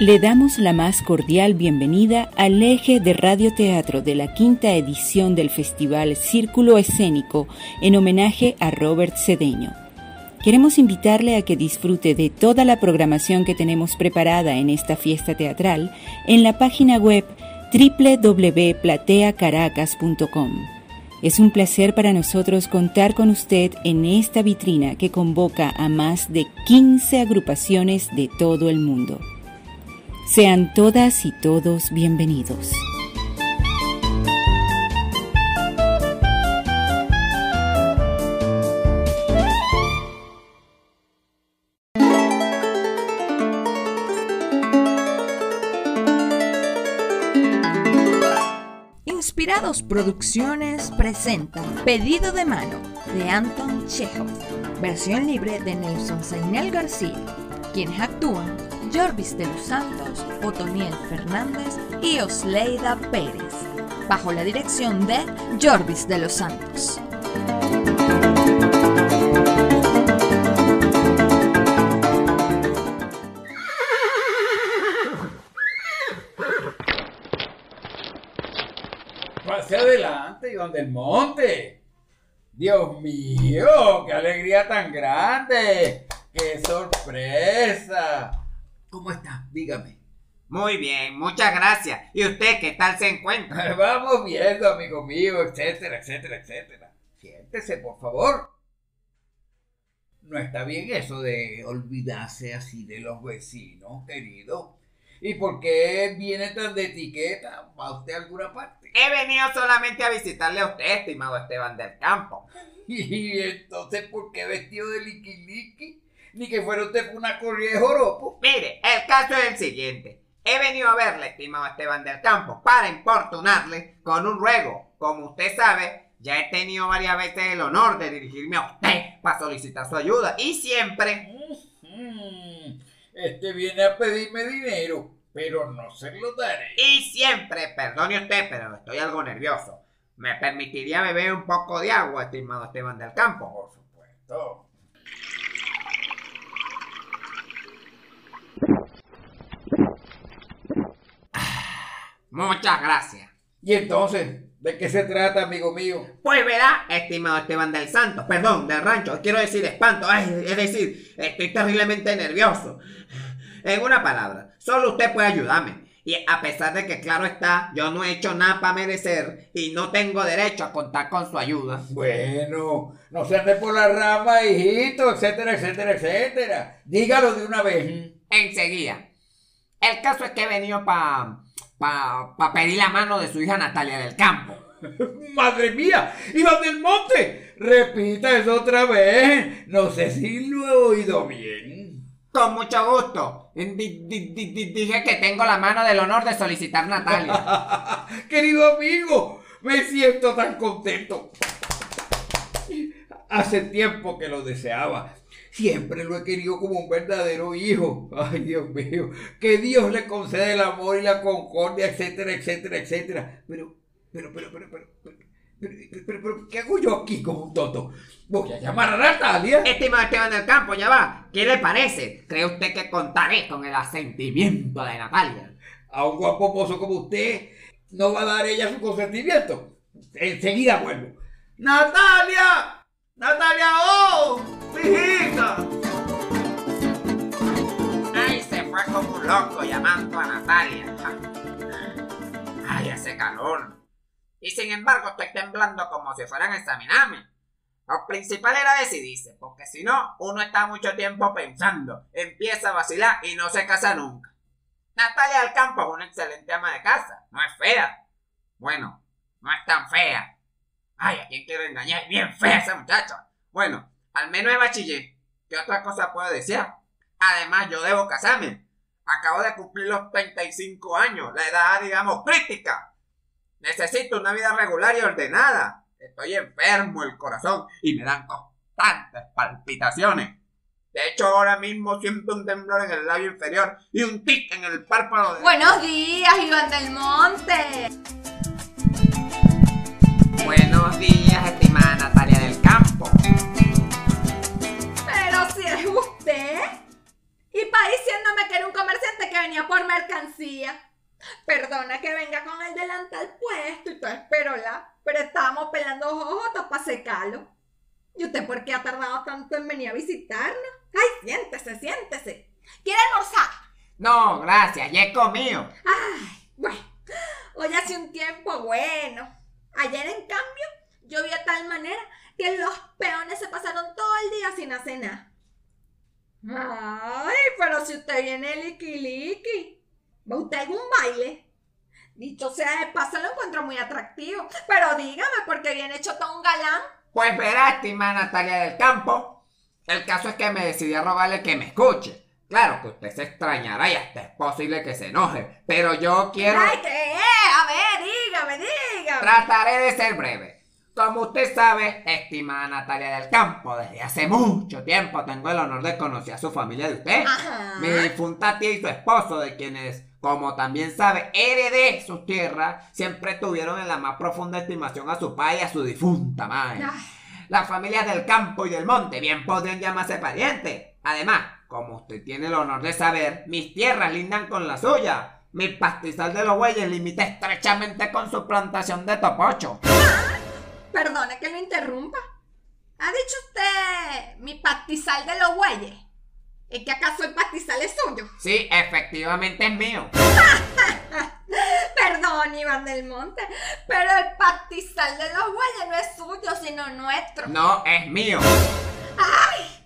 Le damos la más cordial bienvenida al eje de radioteatro de la quinta edición del Festival Círculo Escénico en homenaje a Robert Cedeño. Queremos invitarle a que disfrute de toda la programación que tenemos preparada en esta fiesta teatral en la página web www.plateacaracas.com. Es un placer para nosotros contar con usted en esta vitrina que convoca a más de 15 agrupaciones de todo el mundo. Sean todas y todos bienvenidos. Inspirados Producciones presenta Pedido de mano de Anton Chekhov, versión libre de Nelson Zainel García, quienes actúan Jorvis de los Santos, Otoniel Fernández y Osleida Pérez, bajo la dirección de Jorvis de los Santos. Pase adelante, Iván del Monte. Dios mío, qué alegría tan grande. Qué sorpresa. ¿Cómo está? Dígame. Muy bien, muchas gracias. ¿Y usted qué tal se encuentra? Vamos viendo, amigo mío, etcétera, etcétera, etcétera. Siéntese, por favor. No está bien eso de olvidarse así de los vecinos, querido. ¿Y por qué viene tan de etiqueta? ¿Va usted a alguna parte? He venido solamente a visitarle a usted, estimado Esteban del Campo. ¿Y entonces por qué vestido de liqui Ni que fuera usted una corrida de joropo. Mire, el caso es el siguiente. He venido a verle, estimado Esteban del Campo, para importunarle con un ruego. Como usted sabe, ya he tenido varias veces el honor de dirigirme a usted para solicitar su ayuda. Y siempre... Este viene a pedirme dinero, pero no se lo daré. Y siempre, perdone usted, pero estoy algo nervioso. ¿Me permitiría beber un poco de agua, estimado Esteban del Campo? Por supuesto. Muchas gracias. Y entonces, ¿de qué se trata, amigo mío? Pues verá, estimado Esteban del Santo, perdón, del rancho, quiero decir espanto, ay, es decir, estoy terriblemente nervioso. En una palabra, solo usted puede ayudarme. Y a pesar de que, claro está, yo no he hecho nada para merecer y no tengo derecho a contar con su ayuda. Bueno, no se ande por la rama, hijito, etcétera, etcétera, etcétera. Dígalo de una vez. Enseguida. El caso es que he venido para pa, pa pedir la mano de su hija Natalia del Campo. ¡Madre mía! ¡Iván del Monte! Repita eso otra vez. No sé si lo he oído bien. Con mucho gusto. Di- di- di- di- dije que tengo la mano del honor de solicitar Natalia. Querido amigo, me siento tan contento. Hace tiempo que lo deseaba. Siempre lo he querido como un verdadero hijo. Ay, Dios mío. Que Dios le concede el amor y la concordia, etcétera, etcétera, etcétera. Pero, pero, pero, pero, pero. pero pero, pero, ¿qué hago yo aquí como un toto? Voy a llamar a Natalia. Estimado Esteban del Campo, ya va. ¿Qué le parece? ¿Cree usted que contaré con el asentimiento de Natalia? A un guapo mozo como usted no va a dar ella su consentimiento. Enseguida vuelvo. ¡Natalia! ¡Natalia! ¡Oh! ¡Hijita! Ay, se fue como un loco llamando a Natalia. Ay, hace calor. Y sin embargo estoy temblando como si fueran a examinarme. Lo principal era decidirse, porque si no, uno está mucho tiempo pensando, empieza a vacilar y no se casa nunca. Natalia del Campo es una excelente ama de casa, no es fea. Bueno, no es tan fea. Ay, ¿a quién quiero engañar? Es bien fea esa muchacha. Bueno, al menos es bachiller. ¿Qué otra cosa puedo desear? Además, yo debo casarme. Acabo de cumplir los 35 años, la edad, digamos, crítica. Necesito una vida regular y ordenada. Estoy enfermo el corazón y me dan constantes palpitaciones. De hecho, ahora mismo siento un temblor en el labio inferior y un tic en el párpado de... Buenos días, Iván del Monte. Buenos días, estimada Natalia del Campo. Pero si es usted. Y para diciéndome que era un comerciante que venía por mercancía. Perdona que venga con el delantal puesto y todo esperola, pero estábamos pelando jojotas para secarlo. ¿Y usted por qué ha tardado tanto en venir a visitarnos? Ay, siéntese, siéntese. ¿Quiere almorzar? No, gracias, ya he comido. Ay, bueno, hoy hace un tiempo bueno. Ayer, en cambio, llovió de tal manera que los peones se pasaron todo el día sin hacer nada. Ay, pero si usted viene liqui ¿va usted a algún baile? Dicho sea de paso, lo encuentro muy atractivo. Pero dígame, ¿por qué viene hecho todo un galán? Pues verá, estimada Natalia del Campo. El caso es que me decidí a robarle que me escuche. Claro que usted se extrañará y hasta es posible que se enoje, pero yo quiero... ¡Ay, qué es! A ver, dígame, dígame. Trataré de ser breve. Como usted sabe, estimada Natalia del Campo, desde hace mucho tiempo tengo el honor de conocer a su familia de usted. Mi difunta tía y su esposo, de quienes, como también sabe, heredé sus tierras, siempre tuvieron en la más profunda estimación a su padre y a su difunta madre. Las familias del campo y del monte bien podrían llamarse parientes. Además, como usted tiene el honor de saber, mis tierras lindan con la suya. Mi pastizal de los bueyes limita estrechamente con su plantación de topocho. Perdone que lo interrumpa. ¿Ha dicho usted mi pastizal de los bueyes? ¿Es que acaso el pastizal es suyo? Sí, efectivamente es mío. Perdón, Iván del Monte, pero el pastizal de los bueyes no es suyo, sino nuestro. No, es mío. ¡Ay!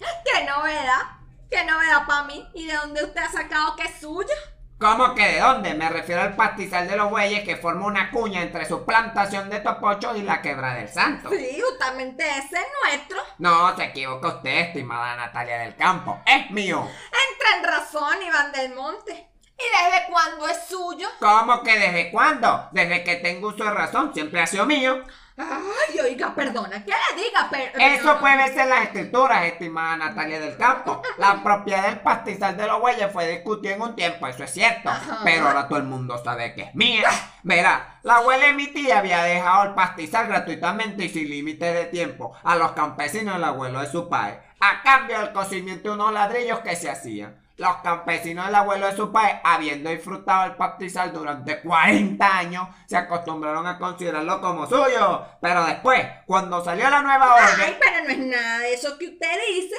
¡Qué novedad! ¡Qué novedad para mí! ¿Y de dónde usted ha sacado que es suyo? ¿Cómo que de dónde? Me refiero al pastizal de los bueyes que forma una cuña entre su plantación de topochos y la quebra del santo. Sí, justamente ese es nuestro. No, se equivoca usted, estimada Natalia del Campo. Es mío. Entra en razón, Iván del Monte. ¿Y desde cuándo es suyo? ¿Cómo que desde cuándo? Desde que tengo uso de razón, siempre ha sido mío. Ay, oiga, perdona, ¿qué le diga? pero Eso puede en las escrituras, estimada Natalia del Campo. La propiedad del pastizal de los bueyes fue discutida en un tiempo, eso es cierto. Pero ahora todo el mundo sabe que es mía. Verá, la abuela de mi tía había dejado el pastizal gratuitamente y sin límite de tiempo a los campesinos del abuelo de su padre, a cambio del cocimiento de unos ladrillos que se hacían. Los campesinos del abuelo de su padre, habiendo disfrutado el pastizal durante 40 años, se acostumbraron a considerarlo como suyo. Pero después, cuando salió la nueva orden... Ay, pero no es nada de eso que usted dice.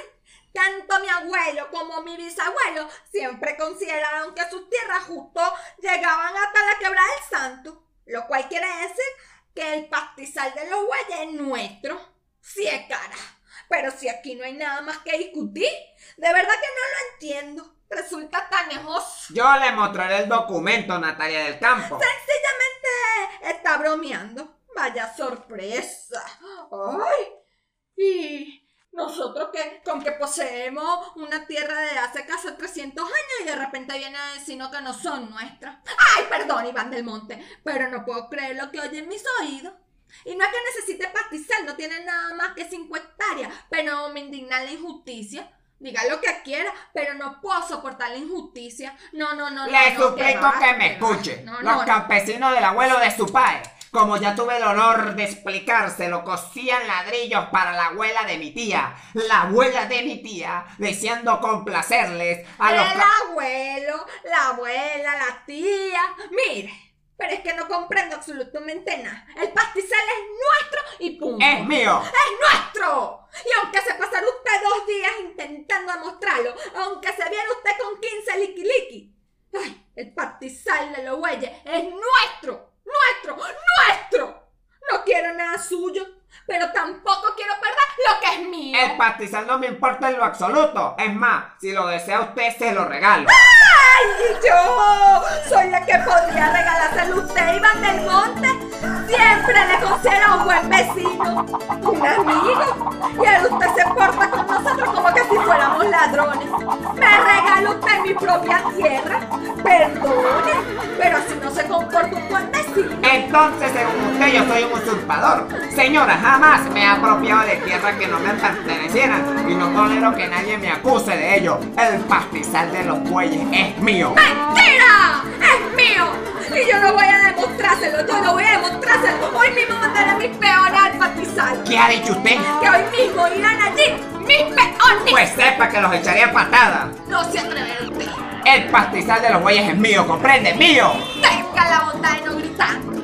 Tanto mi abuelo como mi bisabuelo siempre consideraron que sus tierras justo llegaban hasta la quebrada del santo. Lo cual quiere decir que el pastizal de los bueyes es nuestro. Sí es cara. Pero si aquí no hay nada más que discutir, de verdad que no lo entiendo. Resulta tan negocio. Yo le mostraré el documento, Natalia del Campo. Sencillamente está bromeando. Vaya sorpresa. ¡Ay! Y nosotros que con que poseemos una tierra de hace casi 300 años y de repente viene a decirnos que no son nuestras. Ay, perdón, Iván del Monte, pero no puedo creer lo que oye en mis oídos. Y no es que necesite pastizal, no tiene nada más que 5 hectáreas, pero me indigna la injusticia. Diga lo que quiera, pero no puedo soportar la injusticia. No, no, no. Le no, suplico que, me escuche. Los campesinos del abuelo de su padre, como ya tuve el honor de explicárselo, cosían ladrillos para la abuela de mi tía. La abuela de mi tía, deseando complacerles a los... El abuelo, la abuela, la tía. Mire. Pero es que no comprendo absolutamente nada. El pastizal es nuestro y punto. ¡Es mío! ¡Es nuestro! Y aunque se pasara usted dos días intentando demostrarlo, aunque se viera usted con 15 liqui liqui, ¡ay! El pastizal de los bueyes es nuestro, nuestro, nuestro. No quiero nada suyo, pero tampoco quiero perder lo que es mío. El pastizal no me importa en lo absoluto. Es más, si lo desea usted, se lo regalo. ¡Ay! Yo soy la que podría regalárselo a usted, Iván del Monte. Siempre le considero un buen vecino, un amigo. Y ahora usted se porta con nosotros como que si fuéramos ladrones. Me regala usted mi propia tierra. Perdone, pero así no se comporta un buen vecino. Entonces, según usted, yo soy un usurpador. Señora, jamás me he apropiado de tierra que no me pertenecieran. Y no tolero que nadie me acuse de ello. El pastizal de los bueyes es mío. ¡Mentira! ¡Es mío! Y yo no voy a demostrárselo, yo no voy a demostrárselo. Hoy mismo mandaré a mis peones al pastizal. ¿Qué ha dicho usted? Que hoy mismo irán allí mis peones. Pues sepa que los echaré a patada. No se atreve usted. El pastizal de los bueyes es mío, ¿comprende? ¡Mío! Tenga la bondad de no.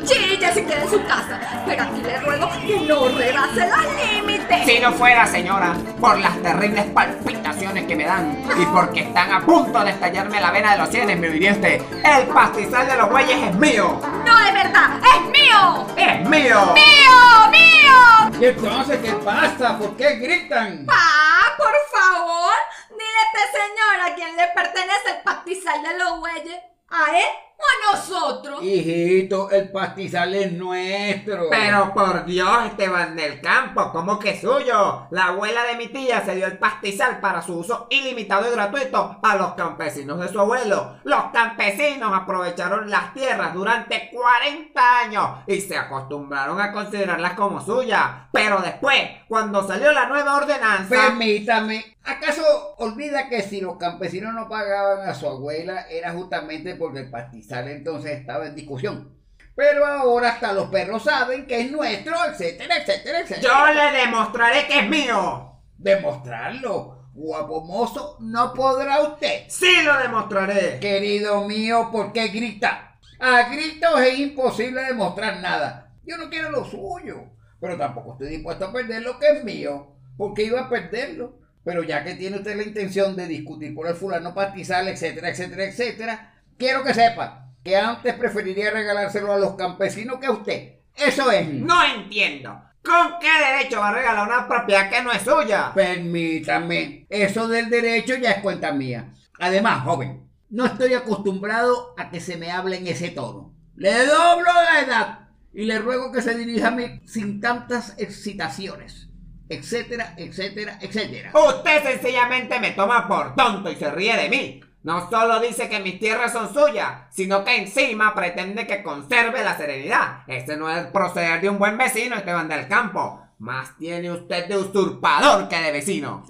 Chille si queda en su casa. Pero aquí le ruego que no rebase los límites. Si no fuera, señora, por las terribles palpitaciones que me dan y porque están a punto de estallarme la vena de los sienes, me diría usted, el pastizal de los bueyes es mío. No, de verdad, es mío. ¡Es mío! ¡Mío! ¡Mío! ¿Y entonces qué pasa? ¿Por qué gritan? ¡Ah, por favor! Dile a este señor a quién le pertenece el pastizal de los bueyes. ¿A él o a nosotros? Hijito, el pastizal es nuestro. Pero por Dios, Esteban del Campo, ¿cómo que suyo? La abuela de mi tía se dio el pastizal para su uso ilimitado y gratuito a los campesinos de su abuelo. Los campesinos aprovecharon las tierras durante 40 años y se acostumbraron a considerarlas como suyas. Pero después, cuando salió la nueva ordenanza... Permítame, ¿acaso olvida que si los campesinos no pagaban a su abuela era justamente porque el pastizal entonces estaba en discusión? Pero ahora hasta los perros saben que es nuestro, etcétera, etcétera, etcétera. Yo le demostraré que es mío. Demostrarlo, guapo mozo, no podrá usted. Sí lo demostraré. Querido mío, ¿por qué grita? A gritos es imposible demostrar nada. Yo no quiero lo suyo, pero tampoco estoy dispuesto a perder lo que es mío, porque iba a perderlo. Pero ya que tiene usted la intención de discutir por el fulano pastizal, etcétera, etcétera, etcétera, quiero que sepa que antes preferiría regalárselo a los campesinos que a usted. Eso es. No entiendo. ¿Con qué derecho va a regalar una propiedad que no es suya? Permítame, eso del derecho ya es cuenta mía. Además, joven, no estoy acostumbrado a que se me hable en ese tono. Le doblo la edad y le ruego que se dirija a mí sin tantas excitaciones, etcétera, etcétera, etcétera. Usted sencillamente me toma por tonto y se ríe de mí. No solo dice que mis tierras son suyas, sino que encima pretende que conserve la serenidad. Ese no es el proceder de un buen vecino, Esteban del Campo. Más tiene usted de usurpador que de vecino.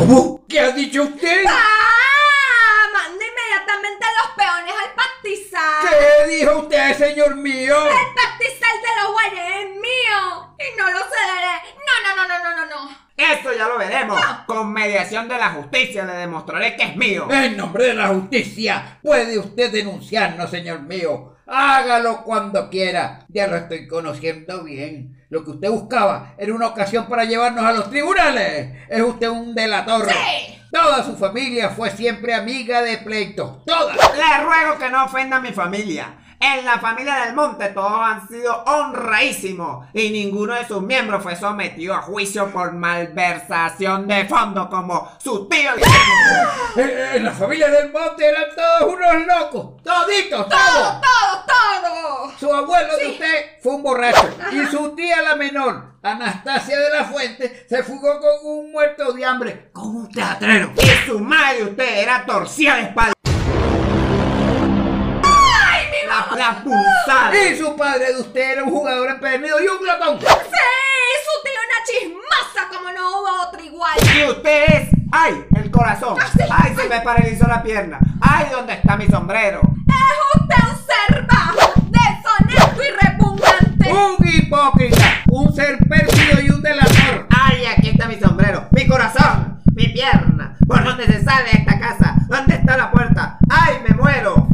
¿Cómo? ¿Qué ha dicho usted? ¡Ah! Manda inmediatamente a los peones al pastizal. ¿Qué dijo usted, señor mío? El pastizal de los bueyes es mío y no lo cederé. No, no, no, no, no, no, no. Eso ya lo veremos. Con mediación de la justicia le demostraré que es mío. En nombre de la justicia, puede usted denunciarnos, señor mío. Hágalo cuando quiera. Ya lo estoy conociendo bien. Lo que usted buscaba era una ocasión para llevarnos a los tribunales. Es usted un delator. Sí. Toda su familia fue siempre amiga de pleitos. Toda. Le ruego que no ofenda a mi familia. En la familia del monte todos han sido honradísimos y ninguno de sus miembros fue sometido a juicio por malversación de fondo como su tío. En la familia del monte eran todos unos locos. Toditos, Todo, todos. todo, todo. Su abuelo de usted fue un borracho. Y su tía la menor, Anastasia de la Fuente, se fugó con un muerto de hambre. Con un teatrero. Y su madre usted era torcida de espalda. La, la punzada. Y su padre de usted era un jugador empedernido y un glotón. Sí, su tío una chismosa como no hubo otra igual. Y usted es. ¡Ay! El corazón. Ah, sí. ¡Ay! Se me paralizó la pierna. ¡Ay! ¿Dónde está mi sombrero? Es usted un ser bajo, deshonesto y repugnante. Un hipócrita, un ser pérfido y un delator. ¡Ay! Aquí está mi sombrero. Mi corazón. Mi pierna. ¿Por dónde se sale de esta casa? ¿Dónde está la puerta? ¡Ay! Me muero.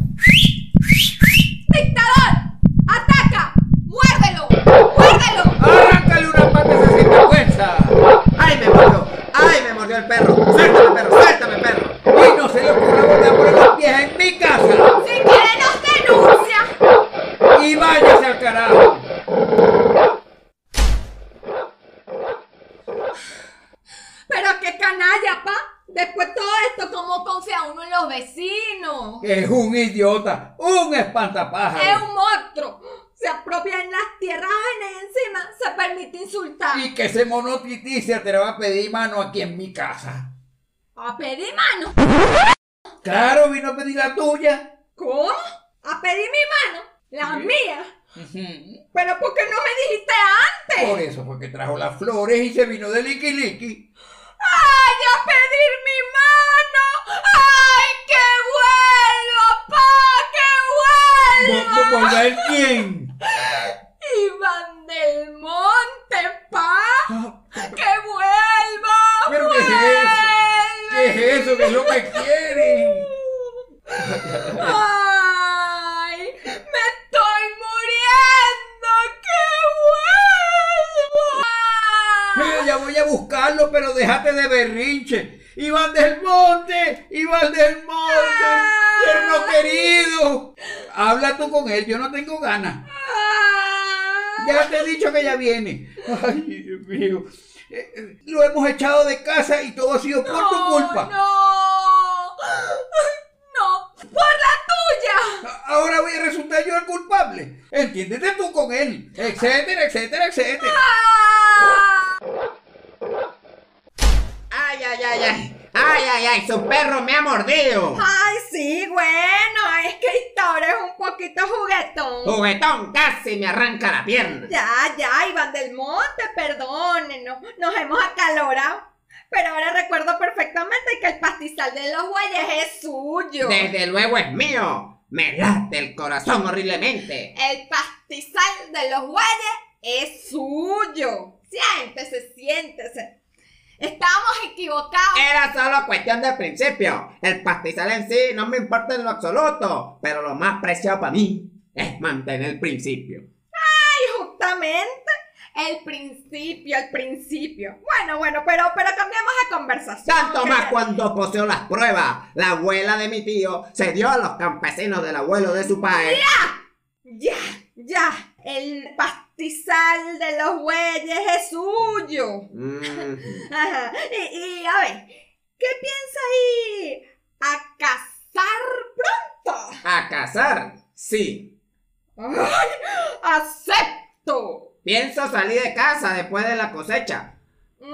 ¡Dictador! ¡Ataca! ¡Muérdelo! ¡Muérdelo! Arráncale una pata a esa sinvergüenza. ¡Ay! Me mordió. ¡Ay! Me mordió el perro. ¡Suéltame, perro! ¡Suéltame, perro! Y no se le ocurra volver por los pies en mi casa. Si quiere nos denuncia. Y váyase al carajo. Pero qué canalla, pa. Después de todo esto, ¿cómo confía uno en los vecinos? Es un idiota, un Es espantapájaros. un monstruo. Se apropia en las tierras ajenas y encima se permite insultar. Y que ese mono tití se atreva a pedir mano aquí en mi casa. A pedir mano. Claro, vino a pedir la tuya. ¿Cómo? A pedir mi mano. La Sí. mía. Pero ¿por qué no me dijiste antes? Por eso fue que trajo las flores y se vino de Liki Liki. ¡Ay, a pedir mi mano! ¡Ay, que vuelva, pa! ¡Que ¿Vo- vo- vuelva! ¿Volver quién? Iván del monte, pa. ¡Que vuelva! ¿Pero qué es eso? ¿Qué es eso? ¿Qué es lo que quieren? ¡Ay! ¡Me estoy muriendo! ¡Que vuelva! Mira, ya voy a buscarlo, pero déjate de berrinche. Iván del Monte, Iván del Monte, tierno querido. Habla tú con él, yo no tengo ganas. Ya te he dicho que ya viene. Ay, Dios mío. Eh, eh, Lo hemos echado de casa y todo ha sido por tu culpa. No, no, por la tuya. Ahora voy a resultar yo el culpable. Entiéndete tú con él, etcétera, etcétera, etcétera. Ah. Ay, ay, ay, ay. Ay, ay, ay, su perro me ha mordido. Ay, sí, bueno, es que Héctor es un poquito juguetón. Juguetón casi me arranca la pierna. Ya, ya, Iván del Monte, perdónenos, nos hemos acalorado. Pero ahora recuerdo perfectamente que el pastizal de los bueyes es suyo. Desde luego es mío. Me late el corazón horriblemente. El pastizal de los bueyes es suyo. Siéntese, siéntese. Estábamos equivocados. Era solo cuestión de principio. El pastizal en sí no me importa en lo absoluto. Pero lo más preciado para mí es mantener el principio. Y justamente el principio, el principio. Bueno, bueno, pero, pero cambiamos de conversación. Tanto más cuando poseo las pruebas. La abuela de mi tío se dio a los campesinos del abuelo de su padre. Ya, ya. El pastizal de los bueyes es suyo. Mm, Ajá. Y, y, a ver, ¿qué piensa ir a cazar pronto? ¿A cazar? Sí. ¡Ay! ¡Acepto! Pienso salir de casa después de la cosecha.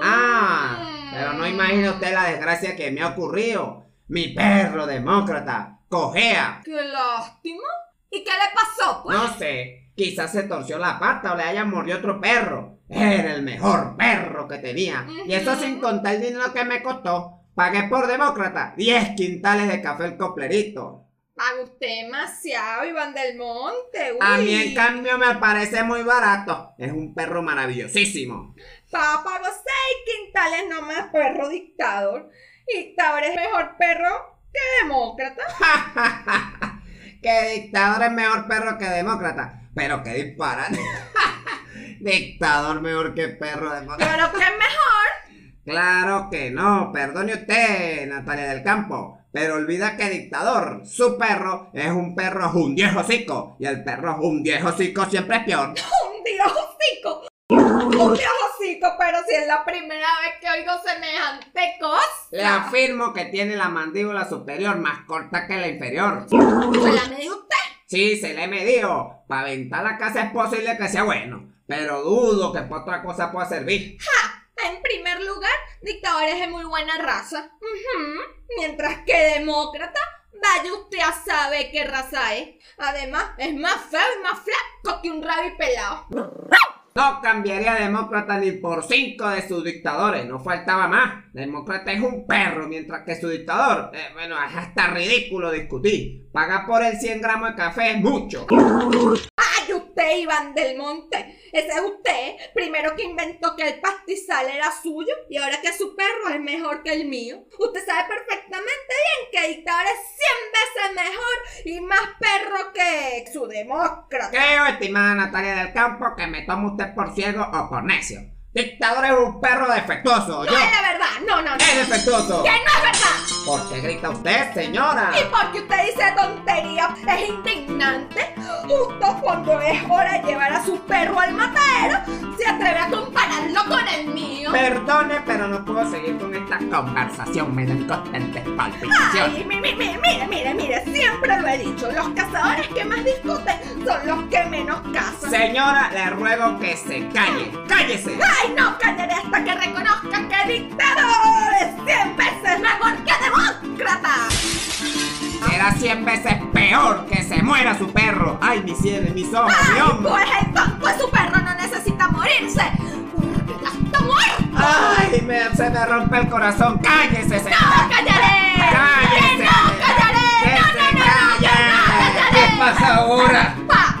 Ah, Mm. pero no imagina usted la desgracia que me ha ocurrido. Mi perro demócrata, cojea. ¡Qué lástima! ¿Y qué le pasó, pues? No sé, quizás se torció la pata o le haya mordido otro perro. Era el mejor perro que tenía. Y eso sin contar el dinero que me costó. Pagué por demócrata 10 quintales de café el coplerito. Paga usted demasiado, Iván del Monte. Uy. A mí en cambio me parece muy barato. Es un perro maravillosísimo. Papá pagó seis quintales nomás, perro dictador. Dictador es mejor perro que demócrata. que dictador es mejor perro que demócrata. Pero que disparate. dictador mejor que perro demócrata. Pero que es mejor. Claro que no, perdone usted, Natalia del Campo. Pero olvida que dictador, su perro, es un perro hundiejocico. Y el perro hundiejocico siempre es peor. Un diosico. Un diosico, pero si es la primera vez que oigo semejante cosa. Le afirmo que tiene la mandíbula superior más corta que la inferior. ¿Se la me dijo usted? Sí, se le he medido. Para aventar la casa es posible que sea bueno. Pero dudo que para otra cosa pueda servir. En primer lugar, dictador es de muy buena raza. Ujú. Mientras que demócrata, vaya usted a saber qué raza es. Además, es más feo y más flaco que un rabi pelado. No cambiaría demócrata ni por cinco de sus dictadores, no faltaba más. Demócrata es un perro, mientras que su dictador, eh, bueno, es hasta ridículo discutir. Pagar por el 100 gramos de café es mucho. ¡Ay, usted, Iván del Monte! Ese es usted, primero que inventó que el pastizal era suyo y ahora que su perro es mejor que el mío. Usted sabe perfectamente bien que dictador es 100 veces mejor y más perro que su demócrata. Creo, estimada Natalia del Campo, que me toma usted por ciego o por necio. Dictador es un perro defectuoso, No yo. es la verdad, no, no, no. Es defectuoso. ¡Que no es verdad! ¿Por qué grita usted, señora? Y porque usted dice tontería, es indignante. Justo cuando es hora de llevar a su perro al matadero, se atreve a compararlo con el mío. Perdone, pero no puedo seguir con esta conversación. Me dan constantes palpitaciones. Ay, mi- mi- mi- mire, mire, mire, siempre lo he dicho, los cazadores que más discuten son los que menos cazan. Señora, le ruego que se calle. ¡Cállese! Ay, no callaré hasta que reconozca que dictador es 100 veces mejor que demócrata. Será cien veces peor que se muera su perro. ¡Ay, mis cielos, mis ojos, mi hombro! pues entonces su perro no necesita morirse, está muerto. ¡Ay, me, se me rompe el corazón! ¡Cállese, ¡No señora! callaré! ¡Cállese! ¡Que no callaré! ¡Que ¡No, no, no, no, que no callaré! ¿Qué pasa ahora? Pa,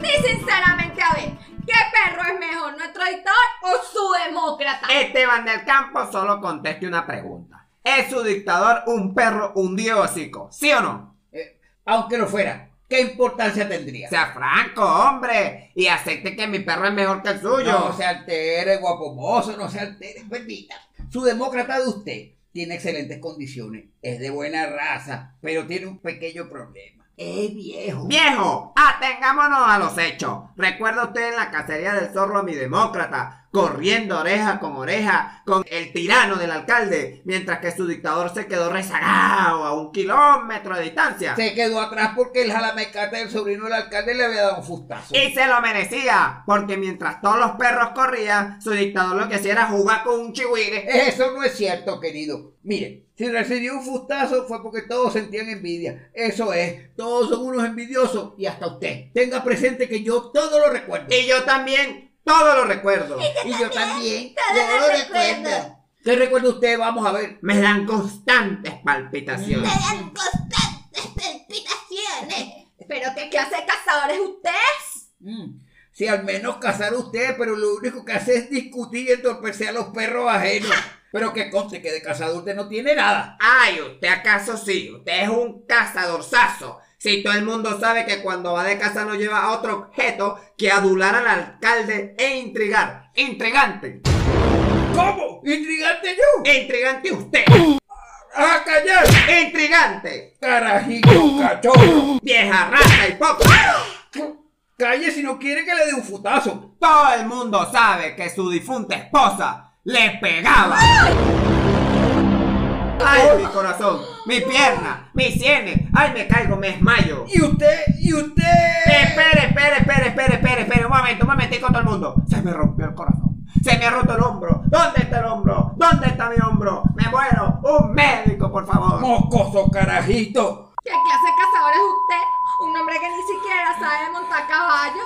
di sinceramente a ver, ¿qué perro es mejor, nuestro dictador o su demócrata? Esteban del Campo solo conteste una pregunta. ¿Es su dictador un perro hundido hocico? ¿Sí o no? Eh, aunque lo fuera, ¿qué importancia tendría? Sea franco, hombre, y acepte que mi perro es mejor que el suyo. No se altere, guapo mozo, no se altere, bendita. su demócrata de usted tiene excelentes condiciones, es de buena raza, pero tiene un pequeño problema. Es viejo. ¡Viejo! Atengámonos a los hechos. ¿Recuerda usted en la cacería del zorro a mi demócrata? Corriendo oreja con oreja con el tirano del alcalde, mientras que su dictador se quedó rezagado a un kilómetro de distancia. Se quedó atrás porque el jalamecate del sobrino del alcalde le había dado un fustazo. Y se lo merecía, porque mientras todos los perros corrían, su dictador lo que hacía era jugar con un chihuire. Eso no es cierto, querido. Mire, si recibió un fustazo fue porque todos sentían envidia. Eso es, todos son unos envidiosos y hasta usted. Tenga presente que yo todo lo recuerdo. Y yo también, todo lo recuerdo. Y yo también, todo yo lo recuerdo. recuerdo. ¿Qué recuerda usted? Vamos a ver. Me dan constantes palpitaciones. dan constantes palpitaciones. ¿Pero qué clase de cazador es usted? Mm, Si al menos cazar usted, pero lo único que hace es discutir y entorpecer a los perros ajenos. Pero que conste que de cazador usted no tiene nada. Ay, ¿usted acaso sí? Usted es un cazadorzazo. Si todo el mundo sabe que cuando va de caza no lleva otro objeto que adular al alcalde e intrigar. Intrigante. ¿Cómo? ¿Intrigante yo? Intrigante usted. ¡A callar! Intrigante. ¡Carajito, cachorro! Vieja rata hipócrita. Calle si no quiere que le dé un futazo. Todo el mundo sabe que su difunta esposa le pegaba. Ay, mi corazón, mi pierna, mis sienes. Ay, me caigo, me desmayo. ¿Y usted? ¿Y usted? Espere, espere, espere, espere, espere, espere, un momento, un momentico todo el mundo. Se me rompió el corazón. Se me ha roto el hombro. ¿Dónde está el hombro? ¿Dónde está mi hombro? Me muero. Un médico, por favor. Mocoso carajito. ¿Qué clase de cazador es usted? Un hombre que ni siquiera sabe montar caballo.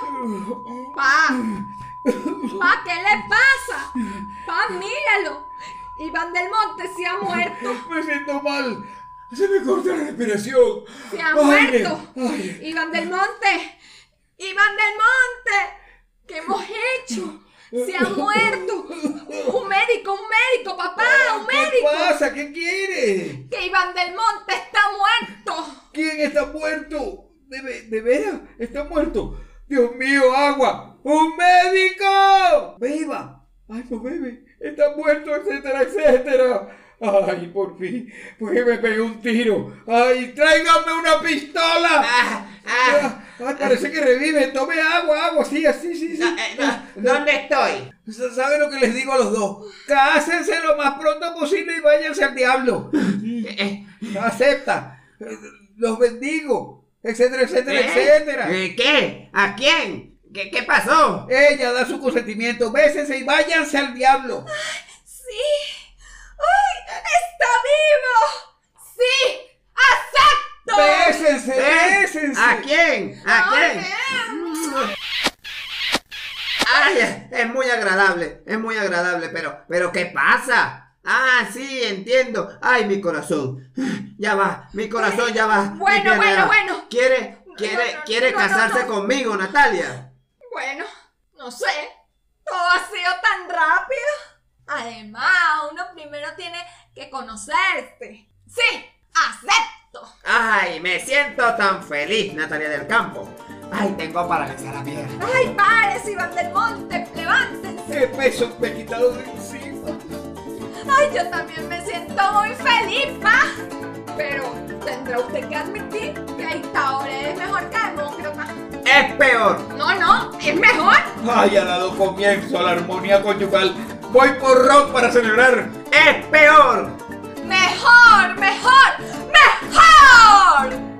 Pa. Pa, ¿qué le pasa? Pa, míralo. Iván del Monte se ha muerto. Me siento mal. Se me corta la respiración. Se ha Ay, muerto. ay. Iván del Monte. Iván del Monte. ¿Qué hemos hecho? Se ha muerto. Un médico, un médico, papá, un ¿Qué médico. pasa? ¿Qué quiere? Que Iván del Monte está muerto. ¿Quién está muerto? ¿De, de veras? ¿Está muerto? Dios mío, agua. ¡Un médico! Beba. Ay, no bebe. Está muerto, etcétera, etcétera. Ay, por fin. Pues me pegué un tiro. Ay, tráigame una pistola. Ah, ah, Ay, parece que revive. Tome agua, agua. Sí, así, sí, sí. eh, eh, ¿Dónde estoy? ¿Sabe lo que les digo a los dos? Cásense lo más pronto posible y váyanse al diablo. Eh, eh, Acepta. Los bendigo. Etcétera, etcétera, ¿eh? etcétera. ¿Qué? ¿A quién? ¿Qué, qué pasó? Ella da su consentimiento. Bésense y váyanse al diablo. Sí. ¡Ay! ¡Está vivo! ¡Sí! ¡Acepto! Bésense, ¿Eh? bésense. ¿A quién? ¿A quién? Ay, Ay, es muy agradable, es muy agradable, pero, pero ¿qué pasa? Ah, sí, entiendo. Ay, mi corazón. Ya va, mi corazón ya va. Bueno, bueno, bueno. ¿Quiere, quiere, No, no, quiere no, no, casarse no. conmigo, Natalia? Bueno, no sé. Todo ha sido tan rápido. Además, uno primero tiene que conocerte. Sí, acepto. Ay, me siento tan feliz, Natalia del Campo. Ay, tengo paralizada la pierna. Ay, pares, Iván del Monte, levántense. Qué peso me he quitado de encima. Ay, yo también me siento muy feliz, pa. Pero tendrá usted que admitir que dictador es mejor que demócrata es peor. No, no, es mejor. Ay, ha dado comienzo a la armonía conyugal. Voy por rock para celebrar. Es peor. Mejor, mejor, mejor.